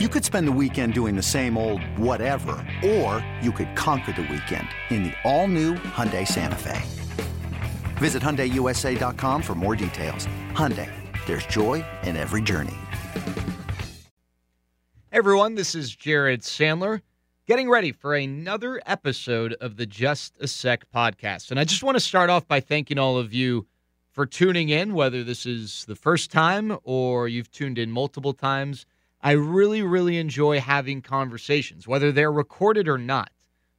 You could spend the weekend doing the same old whatever, or you could conquer the weekend in the all-new Hyundai Santa Fe. Visit HyundaiUSA.com for more details. Hyundai, there's joy in every journey. Everyone, this is Jared Sandler, getting ready for another episode of the Just a Sec podcast. And I just want to start off by thanking all of you for tuning in, whether this is the first time or you've tuned in multiple times. I really, really enjoy having conversations, whether they're recorded or not.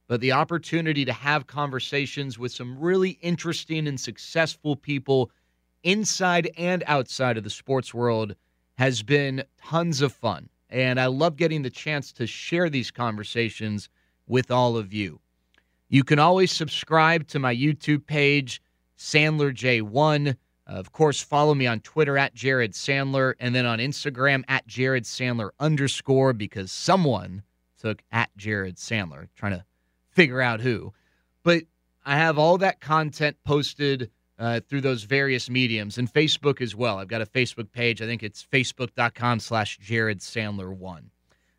But the opportunity to have conversations with some really interesting and successful people inside and outside of the sports world has been tons of fun. And I love getting the chance to share these conversations with all of you. You can always subscribe to my YouTube page, Sandler J1. Of course, follow me on Twitter at Jared Sandler and then on Instagram at Jared Sandler underscore because someone took at Jared Sandler, trying to figure out who. But I have all that content posted uh, through those various mediums and Facebook as well. I've got a Facebook page. I think it's facebook.com slash Jared Sandler one.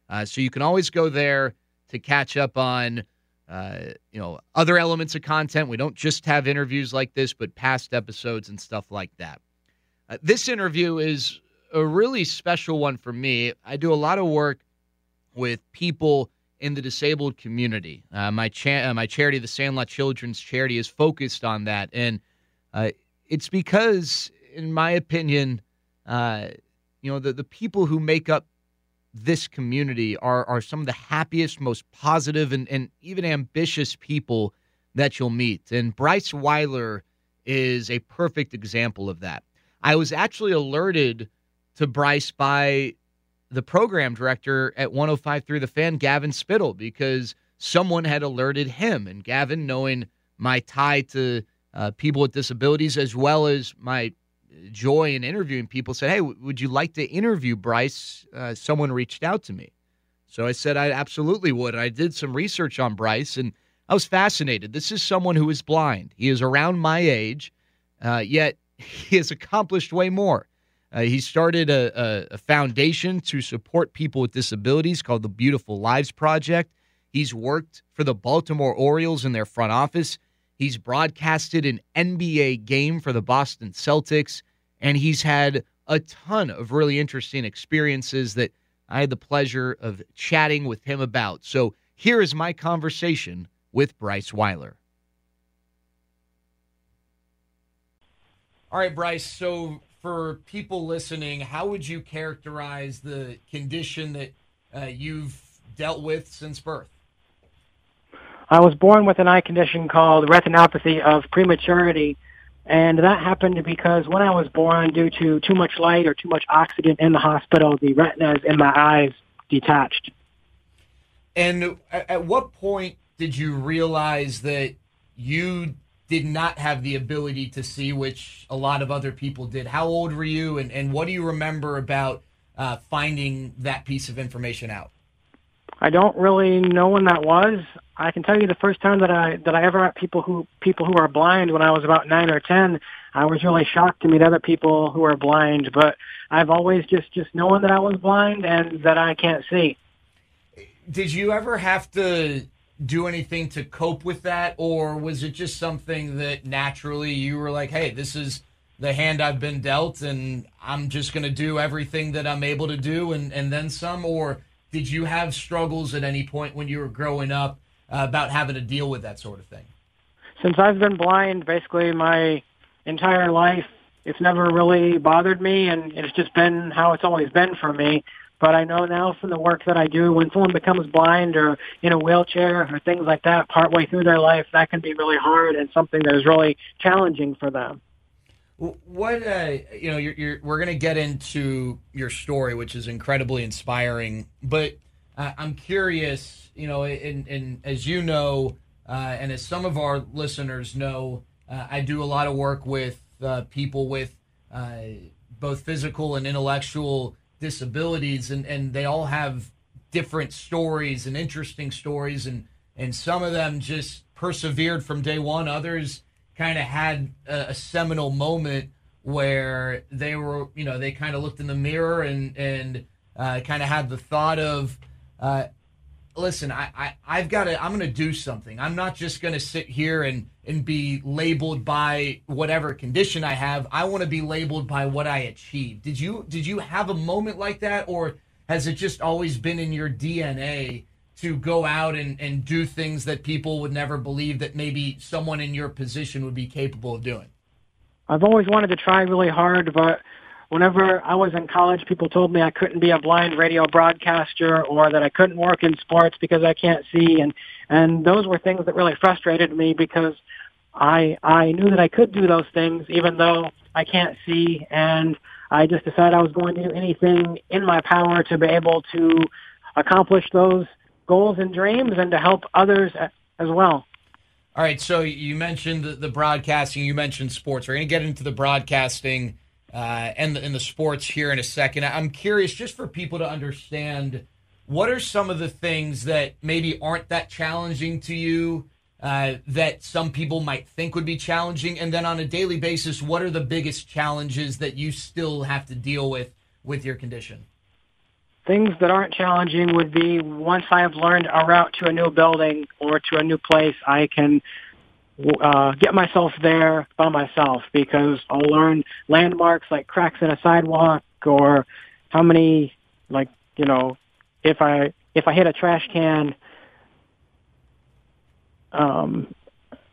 Uh, so you can always go there to catch up on uh, you know, other elements of content. We don't just have interviews like this, but past episodes and stuff like that. Uh, this interview is a really special one for me. I do a lot of work with people in the disabled community. Uh, my cha- uh, my charity, the Sandlot Children's Charity, is focused on that, and uh, it's because, in my opinion, uh, you know, the the people who make up this community are are some of the happiest, most positive, and, and even ambitious people that you'll meet. And Bryce Weiler is a perfect example of that. I was actually alerted to Bryce by the program director at 105.3 The Fan, Gavin Spittle, because someone had alerted him. And Gavin, knowing my tie to uh, people with disabilities as well as my joy in interviewing people said, Hey, would you like to interview Bryce? Uh, someone reached out to me. So I said, I absolutely would. And I did some research on Bryce and I was fascinated. This is someone who is blind. He is around my age, uh, yet he has accomplished way more. Uh, he started a, a, a foundation to support people with disabilities called the Beautiful Lives Project. He's worked for the Baltimore Orioles in their front office. He's broadcasted an NBA game for the Boston Celtics, and he's had a ton of really interesting experiences that I had the pleasure of chatting with him about. So here is my conversation with Bryce Weiler. All right, Bryce. So for people listening, how would you characterize the condition that uh, you've dealt with since birth? I was born with an eye condition called retinopathy of prematurity. And that happened because when I was born, due to too much light or too much oxygen in the hospital, the retinas in my eyes detached. And at what point did you realize that you did not have the ability to see, which a lot of other people did? How old were you, and, and what do you remember about uh, finding that piece of information out? I don't really know when that was. I can tell you the first time that I that I ever met people who people who are blind when I was about nine or ten. I was really shocked to meet other people who are blind, but I've always just just known that I was blind and that I can't see. Did you ever have to do anything to cope with that, or was it just something that naturally you were like, "Hey, this is the hand I've been dealt, and I'm just going to do everything that I'm able to do, and and then some"? Or did you have struggles at any point when you were growing up uh, about having to deal with that sort of thing? Since I've been blind, basically my entire life, it's never really bothered me, and it's just been how it's always been for me. But I know now from the work that I do, when someone becomes blind or in a wheelchair or things like that partway through their life, that can be really hard and something that is really challenging for them. What uh, you know, you're, you're, we're going to get into your story, which is incredibly inspiring. But uh, I'm curious, you know, and, and as you know, uh, and as some of our listeners know, uh, I do a lot of work with uh, people with uh, both physical and intellectual disabilities, and, and they all have different stories and interesting stories, and and some of them just persevered from day one. Others kind of had a, a, seminal moment where they were, you know, they kind of looked in the mirror and and uh, kind of had the thought of, uh, listen, I, I I've got to I'm going to do something. I'm not just going to sit here and and be labeled by whatever condition I have. I want to be labeled by what I achieved. Did you did you have a moment like that, or has it just always been in your DNA? To go out and, and do things that people would never believe that maybe someone in your position would be capable of doing? I've always wanted to try really hard, but whenever I was in college, people told me I couldn't be a blind radio broadcaster or that I couldn't work in sports because I can't see. And, and those were things that really frustrated me because I, I knew that I could do those things even though I can't see. And I just decided I was going to do anything in my power to be able to accomplish those goals and dreams and to help others as well. All right, so you mentioned the, broadcasting, you mentioned sports. We're going to get into the broadcasting uh, and the, and the sports here in a second. I'm curious, just for people to understand, what are some of the things that maybe aren't that challenging to you uh, that some people might think would be challenging, and then on a daily basis, what are the biggest challenges that you still have to deal with with your condition? Things that aren't challenging would be once I've learned a route to a new building or to a new place, I can uh, get myself there by myself because I'll learn landmarks like cracks in a sidewalk or how many, like, you know, if I, if I hit a trash can, um,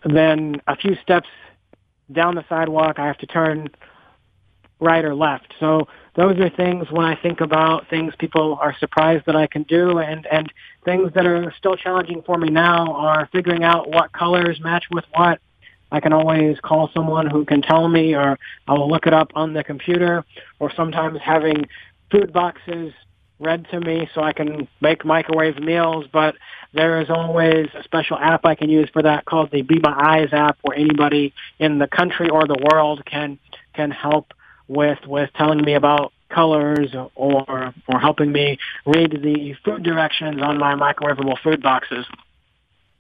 then a few steps down the sidewalk, I have to turn right or left. So those are things when I think about things people are surprised that I can do and, and things that are still challenging for me now are figuring out what colors match with what. I can always call someone who can tell me or I'll look it up on the computer or sometimes having food boxes read to me so I can make microwave meals, but there is always a special app I can use for that called the Be My Eyes app where anybody in the country or the world can can help with with telling me about colors or or helping me read the food directions on my microwavable food boxes.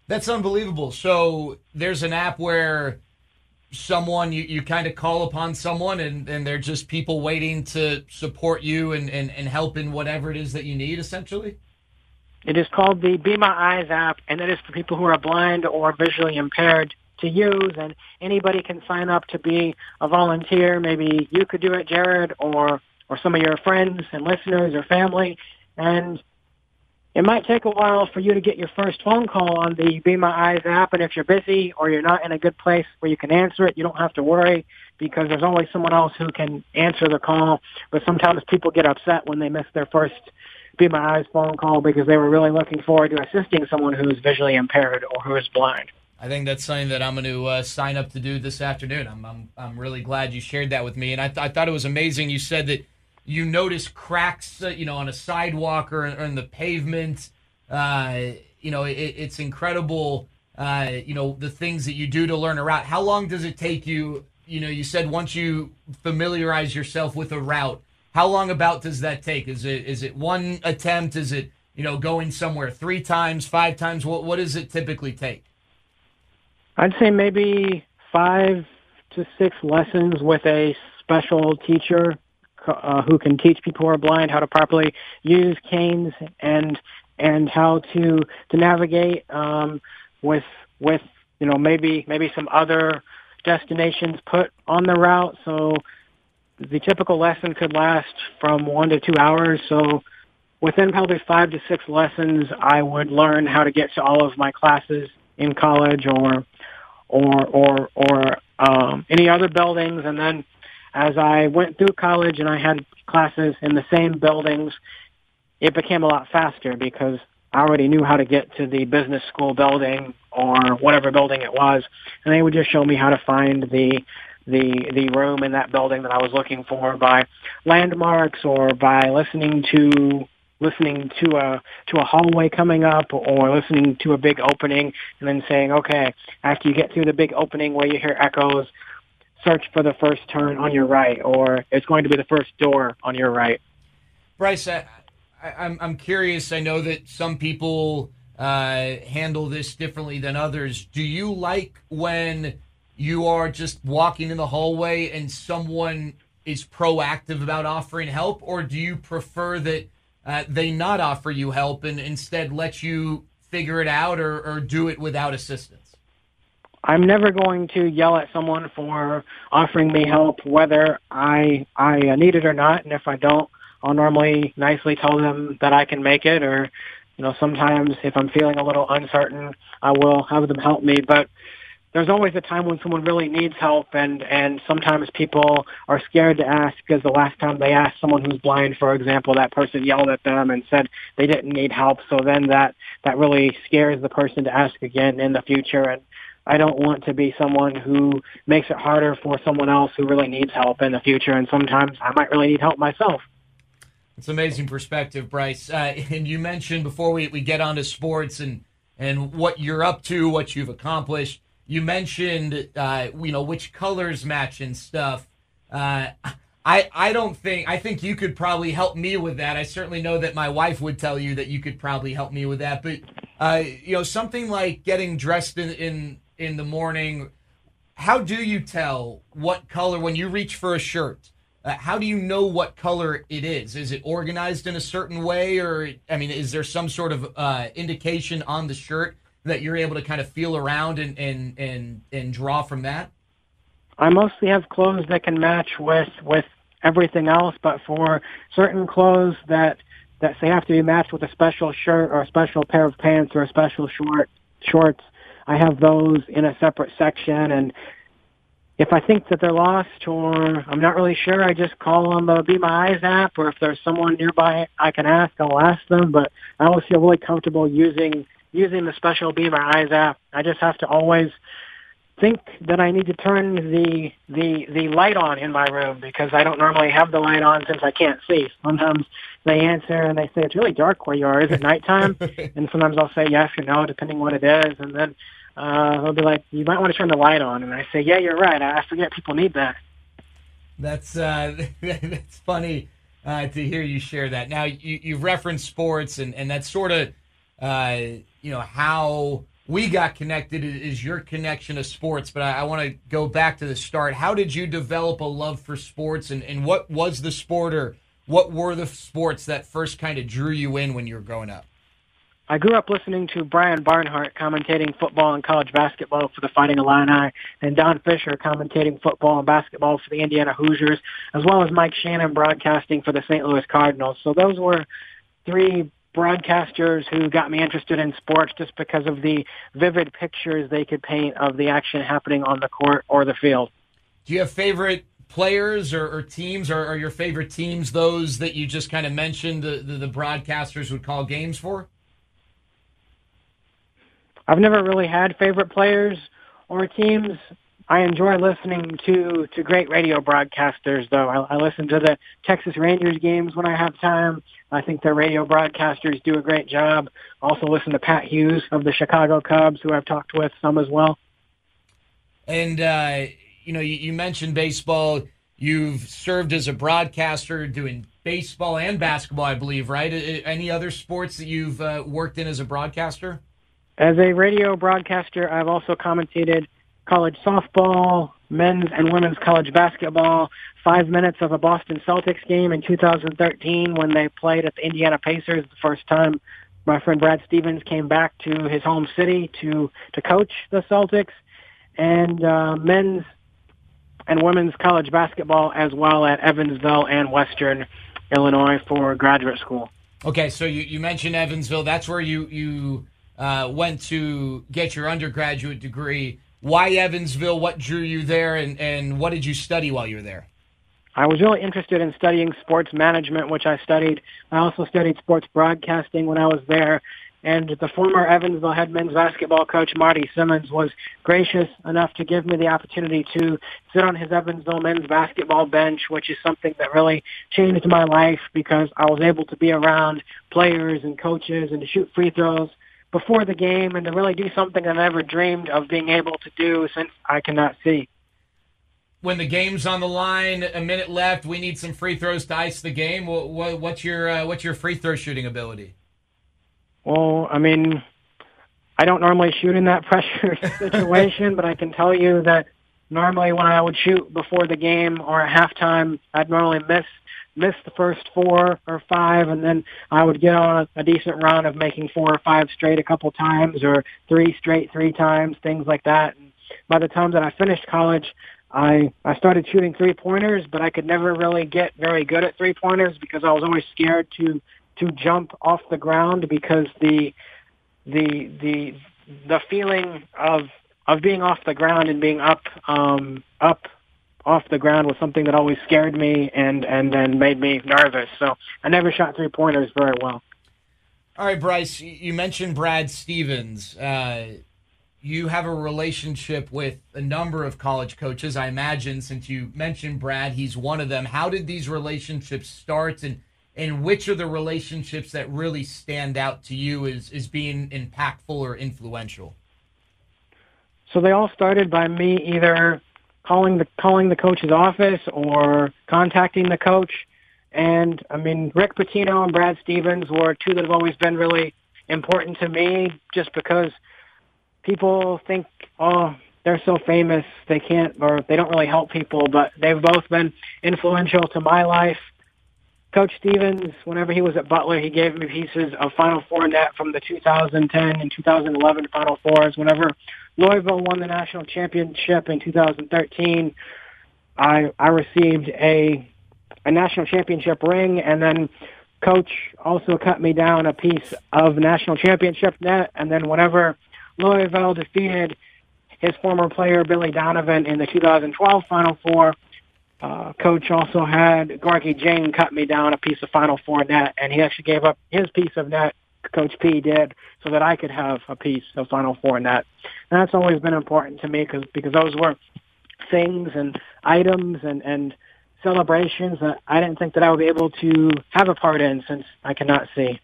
That's unbelievable. So there's an app where someone you, you kind of call upon someone and, and they're just people waiting to support you and, and, and help in whatever it is that you need essentially? It is called the Be My Eyes app and it is for people who are blind or visually impaired to use and anybody can sign up to be a volunteer. Maybe you could do it, Jared, or or some of your friends and listeners or family. And it might take a while for you to get your first phone call on the Be My Eyes app. And if you're busy or you're not in a good place where you can answer it, you don't have to worry because there's always someone else who can answer the call. But sometimes people get upset when they miss their first Be My Eyes phone call because they were really looking forward to assisting someone who is visually impaired or who is blind. I think that's something that I'm going to uh, sign up to do this afternoon. I'm, I'm, I'm really glad you shared that with me, and I, th- I thought it was amazing. You said that you notice cracks, uh, you know, on a sidewalk or, or in the pavement. Uh, you know, it, it's incredible. Uh, you know, the things that you do to learn a route. How long does it take you? You know, you said once you familiarize yourself with a route, how long about does that take? Is it is it one attempt? Is it you know going somewhere three times, five times? What what does it typically take? I'd say maybe five to six lessons with a special teacher uh, who can teach people who are blind how to properly use canes and and how to to navigate um, with with you know maybe maybe some other destinations put on the route. So the typical lesson could last from one to two hours. So within probably five to six lessons, I would learn how to get to all of my classes in college or or or or um, any other buildings, and then as I went through college and I had classes in the same buildings, it became a lot faster because I already knew how to get to the business school building or whatever building it was, and they would just show me how to find the the the room in that building that I was looking for by landmarks or by listening to listening to a to a hallway coming up or listening to a big opening and then saying, okay, after you get through the big opening where you hear echoes, search for the first turn on your right, or it's going to be the first door on your right. Bryce, I, am I'm, I'm curious. I know that some people uh, handle this differently than others. Do you like when you are just walking in the hallway and someone is proactive about offering help, or do you prefer that uh, they not offer you help and instead let you figure it out or, or do it without assistance? I'm never going to yell at someone for offering me help, whether I I need it or not. And if I don't, I'll normally nicely tell them that I can make it. Or, you know, sometimes if I'm feeling a little uncertain, I will have them help me. But there's always a time when someone really needs help and and sometimes people are scared to ask because the last time they asked someone who's blind for example that person yelled at them and said they didn't need help so then that that really scares the person to ask again in the future and I don't want to be someone who makes it harder for someone else who really needs help in the future and sometimes I might really need help myself. It's amazing perspective, Bryce. Uh, and you mentioned before we, we get onto sports and and what you're up to, what you've accomplished you mentioned, uh, you know, which colors match and stuff. Uh, I I don't think I think you could probably help me with that. I certainly know that my wife would tell you that you could probably help me with that. But uh, you know, something like getting dressed in in in the morning. How do you tell what color when you reach for a shirt? Uh, how do you know what color it is? Is it organized in a certain way, or I mean, is there some sort of uh, indication on the shirt that you're able to kind of feel around and and and and draw from that? I mostly have clothes that can match with with everything else, but for certain clothes that that say have to be matched with a special shirt or a special pair of pants or a special short shorts, I have those in a separate section and if I think that they're lost or I'm not really sure, I just call on the Be My Eyes app or if there's someone nearby I can ask, I'll ask them. But I always feel really comfortable using using the special Be My Eyes app, I just have to always think that I need to turn the the the light on in my room because I don't normally have the light on since I can't see. Sometimes they answer and they say it's really dark where you are. Is it nighttime? and sometimes I'll say yes or no depending what it is, and then uh, they'll be like, "You might want to turn the light on," and I say, "Yeah, you're right. I forget people need that." That's uh, that's funny uh, to hear you share that. Now you you've referenced sports and and that's sort of uh, you know how we got connected is your connection to sports. But I, I want to go back to the start. How did you develop a love for sports, and, and what was the sport or what were the sports that first kind of drew you in when you were growing up? I grew up listening to Brian Barnhart commentating football and college basketball for the Fighting Illini, and Don Fisher commentating football and basketball for the Indiana Hoosiers, as well as Mike Shannon broadcasting for the St. Louis Cardinals. So those were three broadcasters who got me interested in sports just because of the vivid pictures they could paint of the action happening on the court or the field. Do you have favorite players or, or teams, or are your favorite teams those that you just kind of mentioned the, the, the broadcasters would call games for? I've never really had favorite players or teams. I enjoy listening to to great radio broadcasters, though. I, I listen to the Texas Rangers games when I have time. I think their radio broadcasters do a great job. Also, listen to Pat Hughes of the Chicago Cubs, who I've talked with some as well. And uh, you know, you, you mentioned baseball. You've served as a broadcaster doing baseball and basketball, I believe, right? Any other sports that you've uh, worked in as a broadcaster? As a radio broadcaster, I've also commentated college softball, men's and women's college basketball, five minutes of a Boston Celtics game in 2013 when they played at the Indiana Pacers the first time my friend Brad Stevens came back to his home city to, to coach the Celtics and uh, men's and women's college basketball as well at Evansville and Western Illinois for graduate school. Okay, so you, you mentioned Evansville. That's where you, you uh, went to get your undergraduate degree. Why Evansville? What drew you there, and, and what did you study while you were there? I was really interested in studying sports management, which I studied. I also studied sports broadcasting when I was there. And the former Evansville head men's basketball coach, Marty Simmons, was gracious enough to give me the opportunity to sit on his Evansville men's basketball bench, which is something that really changed my life because I was able to be around players and coaches and to shoot free throws before the game and to really do something I never dreamed of being able to do since I cannot see. When the game's on the line, a minute left, we need some free throws to ice the game. What's your uh, what's your free throw shooting ability? Well, I mean, I don't normally shoot in that pressure situation, but I can tell you that normally when I would shoot before the game or at halftime, I'd normally miss miss the first four or five, and then I would get on a, a decent run of making four or five straight a couple times, or three straight three times, things like that. And by the time that I finished college, I I started shooting three pointers, but I could never really get very good at three pointers because I was always scared to to jump off the ground because the the the the feeling of of being off the ground and being up um up off the ground was something that always scared me and and then made me nervous. So I never shot three pointers very well. All right, Bryce, you mentioned Brad Stevens. Uh, you have a relationship with a number of college coaches, I imagine. Since you mentioned Brad, he's one of them. How did these relationships start, and and which are the relationships that really stand out to you as as being impactful or influential? So they all started by me either calling the calling the coach's office or contacting the coach. And I mean, Rick Pitino and Brad Stevens were two that have always been really important to me, just because people think, oh, they're so famous, they can't or they don't really help people, but they've both been influential to my life. Coach Stevens, whenever he was at Butler, he gave me pieces of Final Four net from the 2010 and 2011 Final Fours. Whenever Louisville won the national championship in 2013. I I received a a national championship ring, and then coach also cut me down a piece of national championship net. And then whenever Louisville defeated his former player Billy Donovan in the 2012 Final Four, uh, coach also had Gorgui Dieng cut me down a piece of Final Four net, and he actually gave up his piece of net Coach P did so that I could have a piece of Final Four in that. And that's always been important to me cause, because those were things and items and, and celebrations that I didn't think that I would be able to have a part in since I cannot see.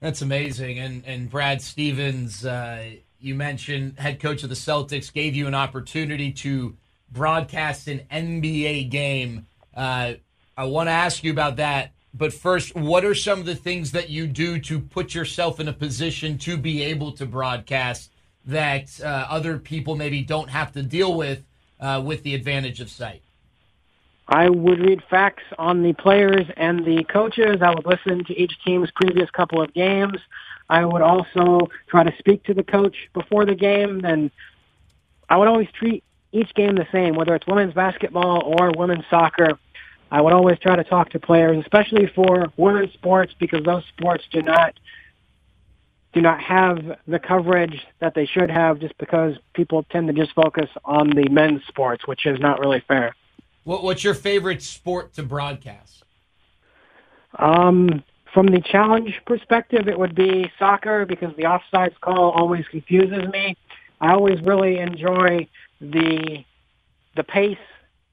That's amazing. And, and Brad Stevens, uh, you mentioned head coach of the Celtics, gave you an opportunity to broadcast an NBA game. Uh, I want to ask you about that but first, what are some of the things that you do to put yourself in a position to be able to broadcast that uh, other people maybe don't have to deal with uh, with the advantage of sight? I would read facts on the players and the coaches. I would listen to each team's previous couple of games. I would also try to speak to the coach before the game. And I would always treat each game the same, whether it's women's basketball or women's soccer. I would always try to talk to players, especially for women's sports, because those sports do not do not have the coverage that they should have, just because people tend to just focus on the men's sports, which is not really fair. What, what's your favorite sport to broadcast? Um, from the challenge perspective, it would be soccer because the offsides call always confuses me. I always really enjoy the the pace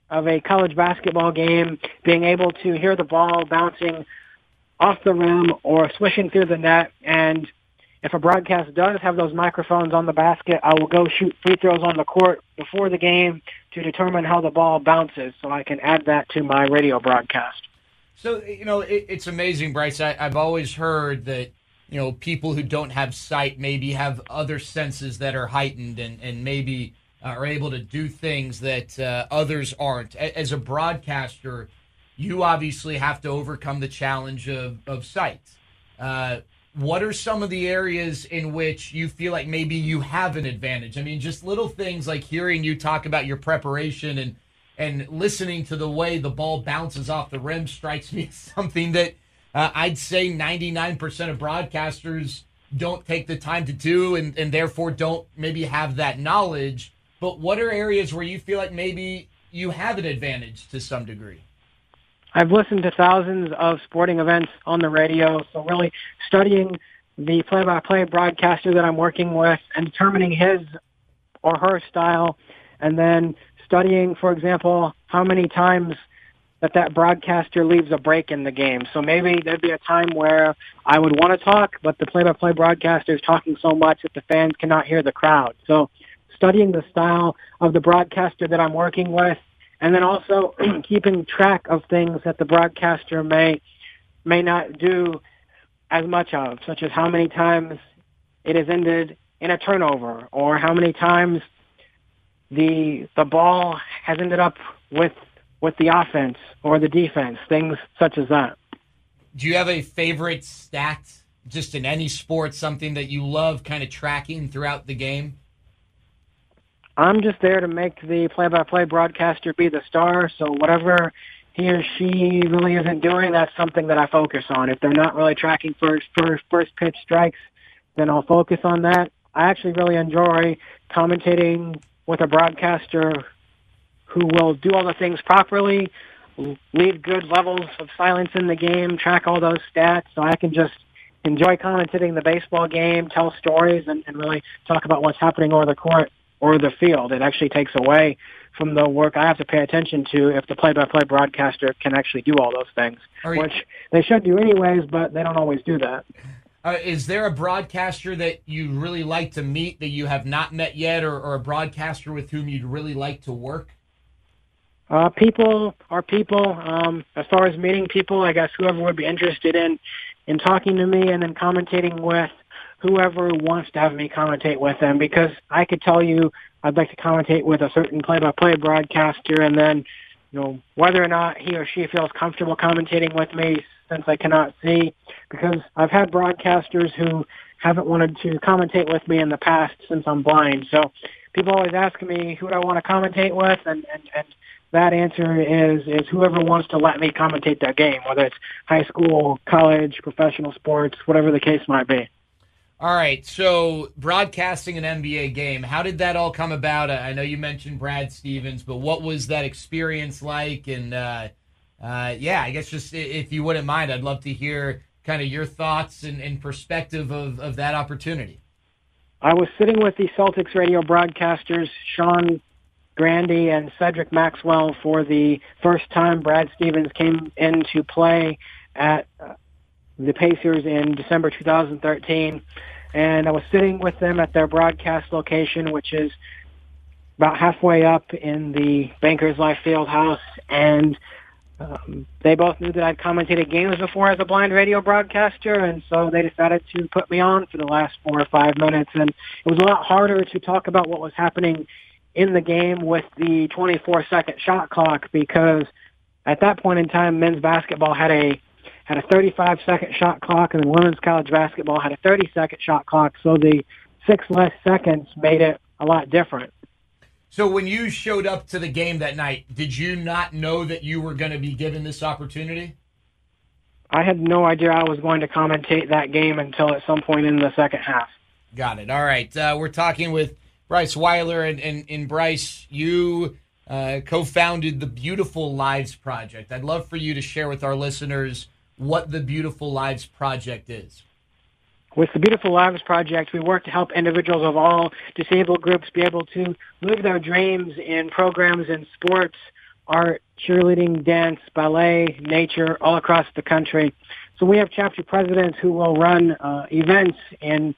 of a college basketball game, being able to hear the ball bouncing off the rim or swishing through the net. And if a broadcast does have those microphones on the basket, I will go shoot free throws on the court before the game to determine how the ball bounces so I can add that to my radio broadcast. So, you know, it, it's amazing, Bryce. I, I've always heard that, you know, people who don't have sight maybe have other senses that are heightened and, and maybe – are able to do things that uh, others aren't. As a broadcaster, you obviously have to overcome the challenge of, of sight. Uh, what are some of the areas in which you feel like maybe you have an advantage? I mean, just little things like hearing you talk about your preparation and and listening to the way the ball bounces off the rim strikes me as something that uh, I'd say 99% of broadcasters don't take the time to do and, and therefore don't maybe have that knowledge. But what are areas where you feel like maybe you have an advantage to some degree? I've listened to thousands of sporting events on the radio, so really studying the play-by-play broadcaster that I'm working with and determining his or her style, and then studying, for example, how many times that that broadcaster leaves a break in the game. So maybe there'd be a time where I would want to talk, but the play-by-play broadcaster is talking so much that the fans cannot hear the crowd. So studying the style of the broadcaster that I'm working with, and then also keeping track of things that the broadcaster may may not do as much of, such as how many times it has ended in a turnover, or how many times the the ball has ended up with with the offense or the defense, things such as that. Do you have a favorite stat just in any sport, something that you love kind of tracking throughout the game? I'm just there to make the play-by-play broadcaster be the star. So whatever he or she really isn't doing, that's something that I focus on. If they're not really tracking first first first pitch strikes, then I'll focus on that. I actually really enjoy commentating with a broadcaster who will do all the things properly, leave good levels of silence in the game, track all those stats, so I can just enjoy commentating the baseball game, tell stories, and, and really talk about what's happening over the court or the field. It actually takes away from the work I have to pay attention to if the play-by-play broadcaster can actually do all those things, which they should do anyways, but they don't always do that. Uh, is there a broadcaster that you really like to meet that you have not met yet, or, or a broadcaster with whom you'd really like to work? Uh, people are people. Um, as far as meeting people, I guess whoever would be interested in in talking to me and then commentating with whoever wants to have me commentate with them because I could tell you I'd like to commentate with a certain play-by-play broadcaster and then, you know, whether or not he or she feels comfortable commentating with me since I cannot see because I've had broadcasters who haven't wanted to commentate with me in the past since I'm blind. So people always ask me who do I want to commentate with and, and, and that answer is is whoever wants to let me commentate their game, whether it's high school, college, professional sports, whatever the case might be. All right, so broadcasting an NBA game, how did that all come about? I know you mentioned Brad Stevens, but what was that experience like? And uh, uh, yeah, I guess just if you wouldn't mind, I'd love to hear kind of your thoughts and, and perspective of, of that opportunity. I was sitting with the Celtics radio broadcasters, Sean Grande and Cedric Maxwell, for the first time Brad Stevens came into play at uh, the Pacers in December 2013, and I was sitting with them at their broadcast location, which is about halfway up in the Bankers Life Field House, and um, they both knew that I'd commentated games before as a blind radio broadcaster, and so they decided to put me on for the last four or five minutes. And it was a lot harder to talk about what was happening in the game with the 24 second shot clock because at that point in time, men's basketball had a had a 35 second shot clock, and then women's college basketball had a 30 second shot clock. So the six less seconds made it a lot different. So when you showed up to the game that night, did you not know that you were going to be given this opportunity? I had no idea I was going to commentate that game until at some point in the second half. Got it. All right. Uh, we're talking with Bryce Weiler, and, and, and Bryce, you uh, co founded the Beautiful Lives Project. I'd love for you to share with our listeners what the Beautiful Lives Project is. With the Beautiful Lives Project, we work to help individuals of all disabled groups be able to live their dreams in programs in sports, art, cheerleading, dance, ballet, nature, all across the country. So we have chapter presidents who will run uh, events in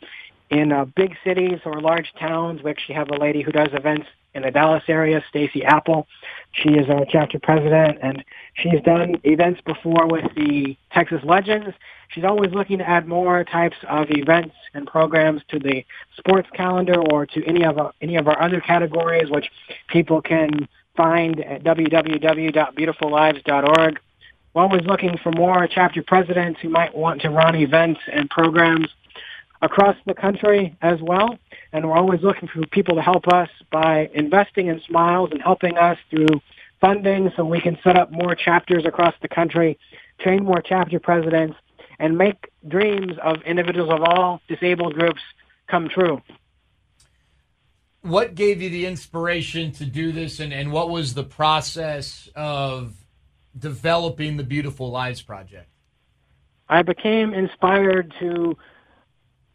in uh, big cities or large towns. We actually have a lady who does events in the Dallas area, Stacy Apple. She is our chapter president, and she's done events before with the Texas Legends. She's always looking to add more types of events and programs to the sports calendar or to any of our, any of our other categories, which people can find at www.beautifullives.org. We're always looking for more chapter presidents who might want to run events and programs across the country as well. And we're always looking for people to help us by investing in Smiles and helping us through funding so we can set up more chapters across the country, train more chapter presidents, and make dreams of individuals of all disabled groups come true. What gave you the inspiration to do this, and, and what was the process of developing the Beautiful Lives Project? I became inspired to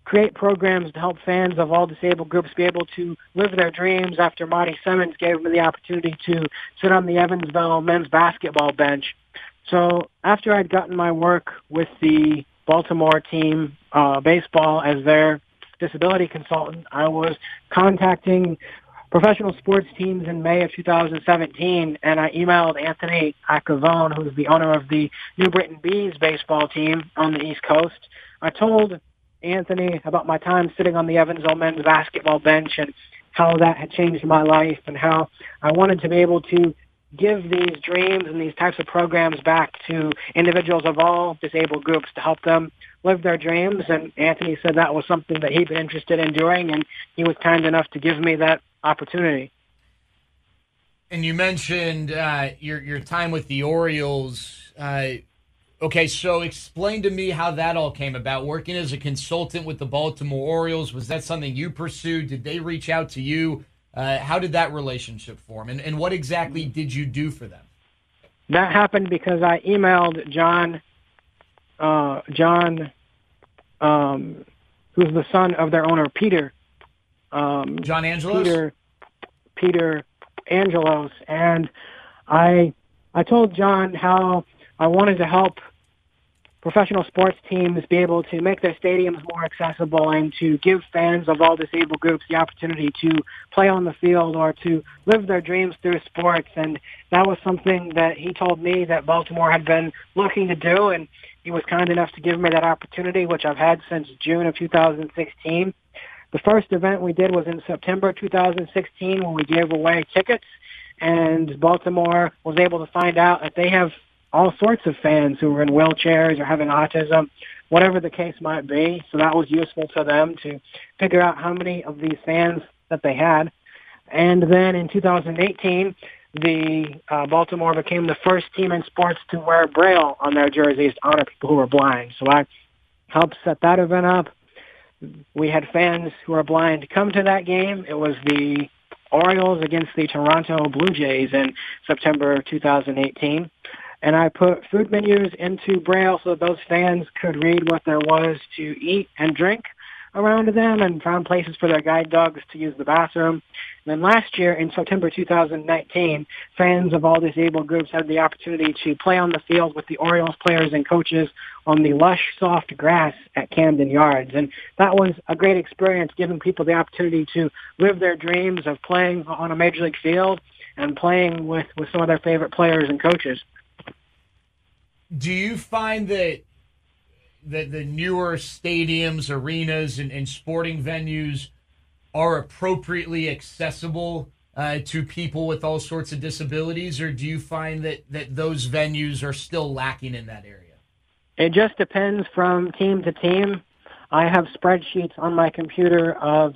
create programs to help fans of all disabled groups be able to live their dreams after Marty Simmons gave me the opportunity to sit on the Evansville men's basketball bench. So after I'd gotten my work with the Baltimore team, uh, baseball as their disability consultant, I was contacting professional sports teams in May of 2017, and I emailed Anthony Iacovone, who's the owner of the New Britain Bees baseball team on the East Coast. I told Anthony about my time sitting on the Evansville men's basketball bench and how that had changed my life and how I wanted to be able to give these dreams and these types of programs back to individuals of all disabled groups to help them live their dreams. And Anthony said that was something that he'd been interested in doing, and he was kind enough to give me that opportunity. And you mentioned uh, your your time with the Orioles. Uh, okay, so explain to me how that all came about. Working as a consultant with the Baltimore Orioles was that something you pursued? Did they reach out to you? Uh, how did that relationship form, and, and what exactly did you do for them? That happened because I emailed John, uh, John, um, who's the son of their owner, Peter. Um, John Angelos. Peter, Peter Angelos, and I, I told John how I wanted to help professional sports teams be able to make their stadiums more accessible and to give fans of all disabled groups the opportunity to play on the field or to live their dreams through sports. And that was something that he told me that Baltimore had been looking to do. And he was kind enough to give me that opportunity, which I've had since June of 2016. The first event we did was in September 2016 when we gave away tickets and Baltimore was able to find out that they have all sorts of fans who were in wheelchairs or having autism, whatever the case might be. So that was useful to them to figure out how many of these fans that they had. And then in 2018, the uh, Baltimore became the first team in sports to wear Braille on their jerseys to honor people who were blind. So I helped set that event up. We had fans who are blind come to that game. It was the Orioles against the Toronto Blue Jays in September 2018 and I put food menus into Braille so that those fans could read what there was to eat and drink around them and found places for their guide dogs to use the bathroom. And then last year in September 2019, fans of all disabled groups had the opportunity to play on the field with the Orioles players and coaches on the lush, soft grass at Camden Yards. And that was a great experience, giving people the opportunity to live their dreams of playing on a major league field and playing with, with some of their favorite players and coaches do you find that that the newer stadiums, arenas, and, and sporting venues are appropriately accessible uh, to people with all sorts of disabilities, or do you find that that those venues are still lacking in that area? It just depends from team to team. I have spreadsheets on my computer of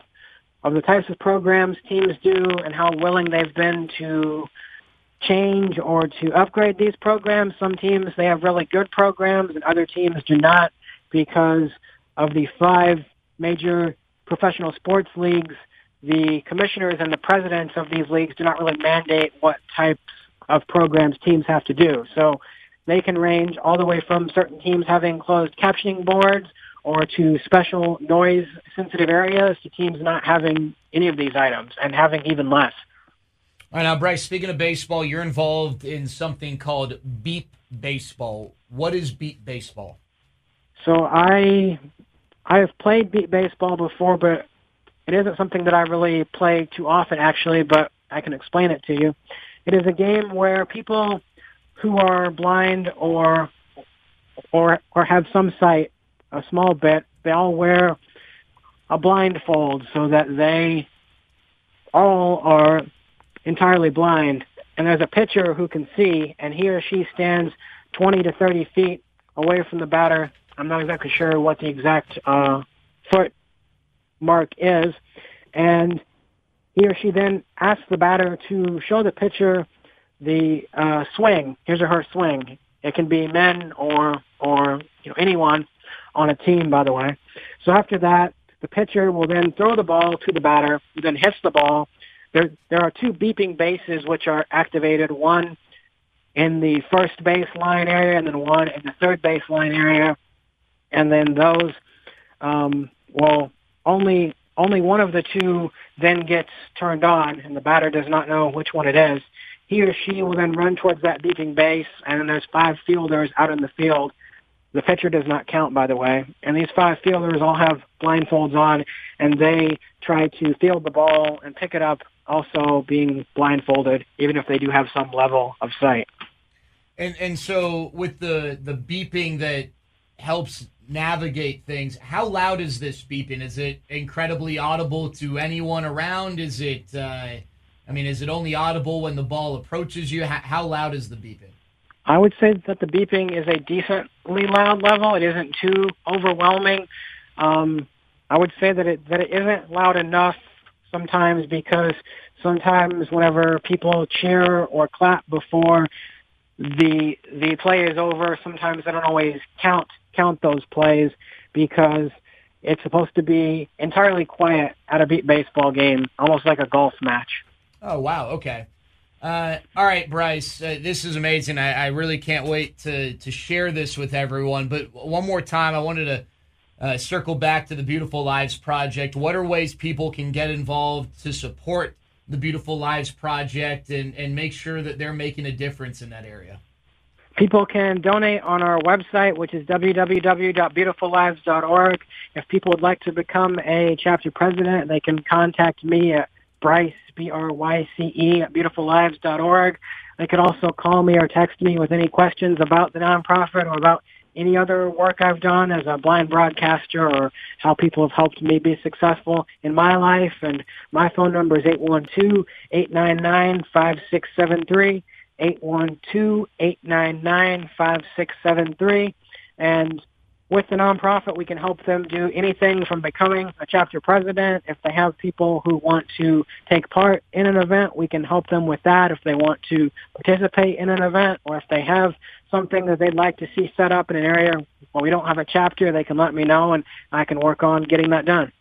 of the types of programs teams do and how willing they've been to change or to upgrade these programs. Some teams, they have really good programs and other teams do not because of the five major professional sports leagues. The commissioners and the presidents of these leagues do not really mandate what types of programs teams have to do. So they can range all the way from certain teams having closed captioning boards or to special noise sensitive areas to teams not having any of these items and having even less. All right, now, Bryce, speaking of baseball, you're involved in something called Beep Baseball. What is Beep Baseball? So I I have played beep baseball before, but it isn't something that I really play too often, actually. But I can explain it to you. It is a game where people who are blind or or or have some sight, a small bit, they all wear a blindfold so that they all are entirely blind, and there's a pitcher who can see, and he or she stands 20 to 30 feet away from the batter. I'm not exactly sure what the exact uh, foot mark is, and he or she then asks the batter to show the pitcher the uh, swing, his or her swing. It can be men or or you know anyone on a team, by the way. So after that, the pitcher will then throw the ball to the batter, who then hits the ball, there there are two beeping bases which are activated. One in the first baseline area, and then one in the third baseline area, and then those um, well only only one of the two then gets turned on, and the batter does not know which one it is. He or she will then run towards that beeping base, and then there's five fielders out in the field. The pitcher does not count, by the way. And these five fielders all have blindfolds on, and they try to field the ball and pick it up also being blindfolded, even if they do have some level of sight. And and so with the the beeping that helps navigate things. How loud is this beeping? Is it incredibly audible to anyone around? Is it, uh, I mean, is it only audible when the ball approaches you? How, how loud is the beeping? I would say that the beeping is a decently loud level. It isn't too overwhelming. Um, I would say that it that it isn't loud enough sometimes because sometimes whenever people cheer or clap before the the play is over, sometimes they don't always count count those plays because it's supposed to be entirely quiet at a beep baseball game, almost like a golf match. Oh wow, okay. Uh, all right, Bryce, uh, this is amazing. I, I, really can't wait to to share this with everyone. But one more time, I wanted to uh, circle back to the Beautiful Lives Project. What are ways people can get involved to support the Beautiful Lives Project and, and make sure that they're making a difference in that area? People can donate on our website, which is www.beautifullives.org. If people would like to become a chapter president, they can contact me at Bryce, B-R-Y-C-E, at beautifullives.org. They can also call me or text me with any questions about the nonprofit or about any other work I've done as a blind broadcaster or how people have helped me be successful in my life. And my phone number is 812-899-5673, 812-899-5673. And with the nonprofit, we can help them do anything from becoming a chapter president. If they have people who want to take part in an event, we can help them with that. If they want to participate in an event, or if they have something that they'd like to see set up in an area where we don't have a chapter, they can let me know and I can work on getting that done.